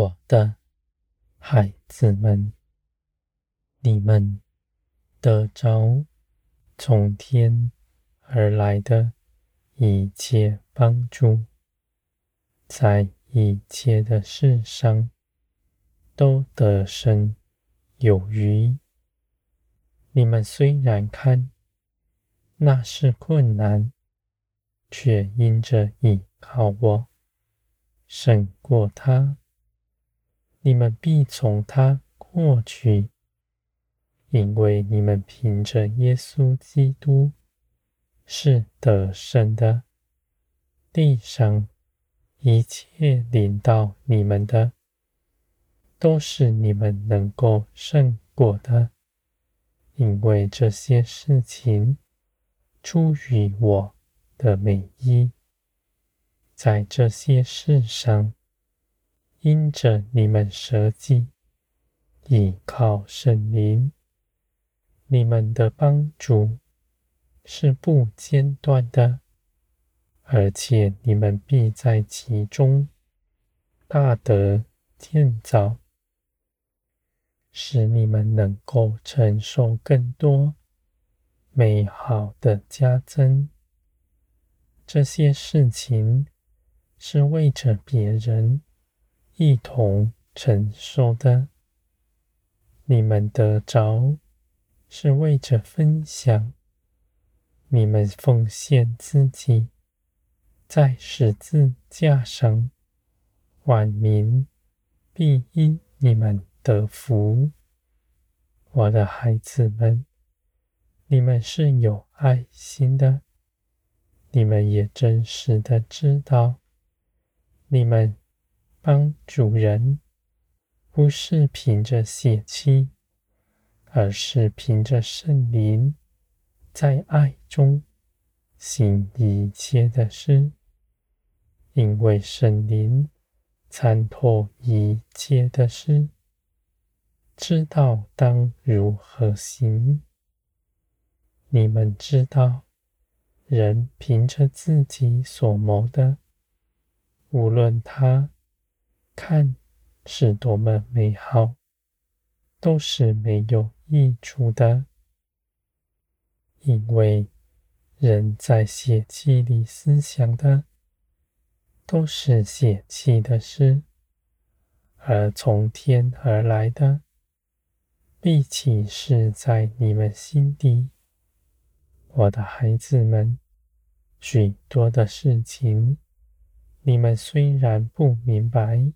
我的孩子们，你们得着从天而来的一切帮助，在一切的事上都得胜有余。你们虽然看那是困难，却因着倚靠我，胜过他。你们必从他过去，因为你们凭着耶稣基督是得胜的。地上一切领到你们的，都是你们能够胜过的，因为这些事情出于我的美意，在这些事上。因着你们舍己，倚靠圣灵，你们的帮助是不间断的，而且你们必在其中大得建造，使你们能够承受更多美好的加增。这些事情是为着别人。一同承受的，你们得着是为着分享。你们奉献自己，在十字架上，万民必因你们得福。我的孩子们，你们是有爱心的，你们也真实的知道，你们。帮主人，不是凭着血气，而是凭着圣灵，在爱中行一切的事。因为圣灵参透一切的事，知道当如何行。你们知道，人凭着自己所谋的，无论他。看是多么美好，都是没有益处的，因为人在血气里思想的，都是血气的事，而从天而来的，必起是在你们心底。我的孩子们，许多的事情，你们虽然不明白。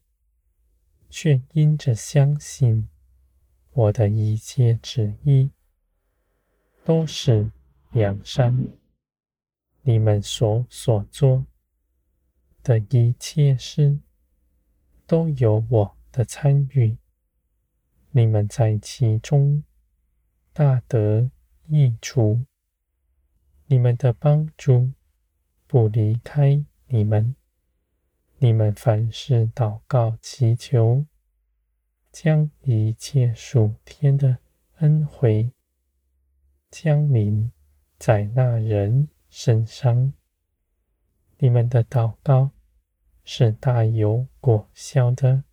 却因着相信我的一切旨意，都是良善。你们所所做的一切事，都有我的参与。你们在其中大得益处，你们的帮助不离开你们。你们凡事祷告祈求，将一切属天的恩惠降临在那人身上。你们的祷告是大有果效的，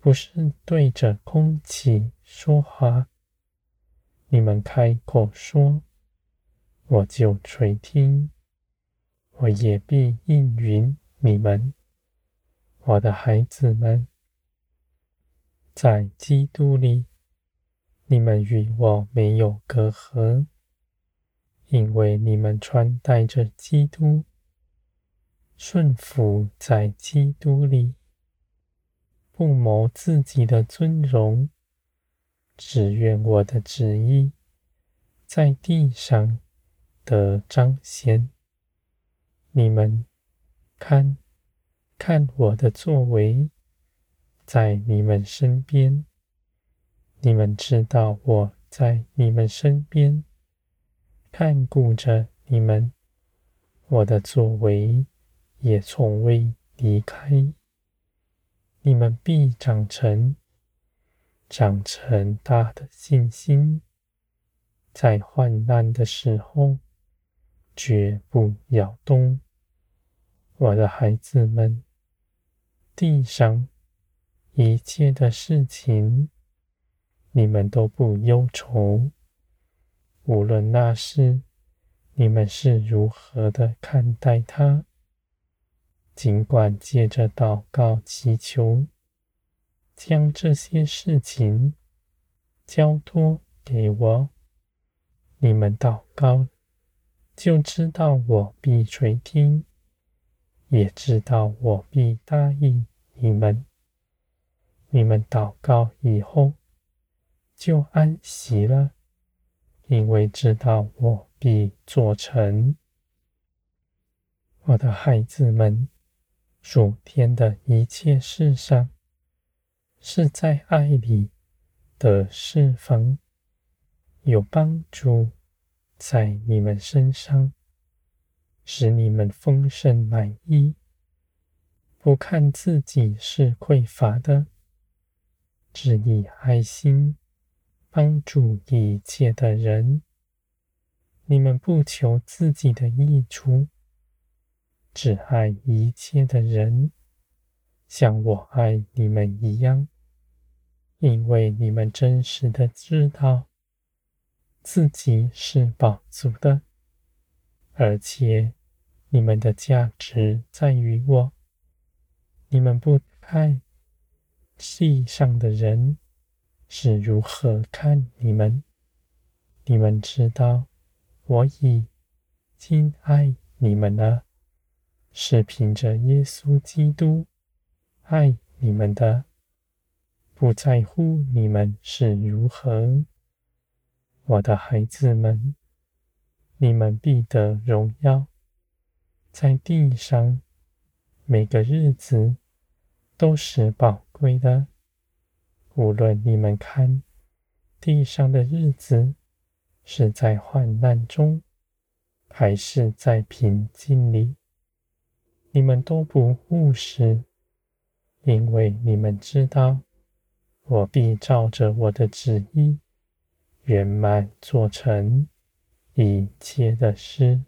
不是对着空气说话。你们开口说，我就垂听，我也必应允。你们，我的孩子们，在基督里，你们与我没有隔阂，因为你们穿戴着基督，顺服在基督里，不谋自己的尊荣，只愿我的旨意在地上得彰显。你们。看，看我的作为，在你们身边。你们知道我在你们身边，看顾着你们。我的作为也从未离开。你们必长成，长成大的信心，在患难的时候，绝不摇动。我的孩子们，地上一切的事情，你们都不忧愁。无论那事，你们是如何的看待它，尽管借着祷告祈求，将这些事情交托给我。你们祷告，就知道我必垂听，也知道我必答应你们。你们祷告以后，就安息了，因为知道我必做成。我的孩子们，属天的一切事上，是在爱里的释放。有帮助在你们身上，使你们丰盛满意，不看自己是匮乏的，只以爱心帮助一切的人。你们不求自己的益处，只爱一切的人，像我爱你们一样，因为你们真实的知道。自己是饱足的，而且你们的价值在于我。你们不看地上的人是如何看你们，你们知道我已经爱你们了，是凭着耶稣基督爱你们的，不在乎你们是如何。我的孩子们，你们必得荣耀，在地上每个日子都是宝贵的。无论你们看地上的日子是在患难中，还是在平静里，你们都不误事，因为你们知道，我必照着我的旨意。圆满做成一切的事。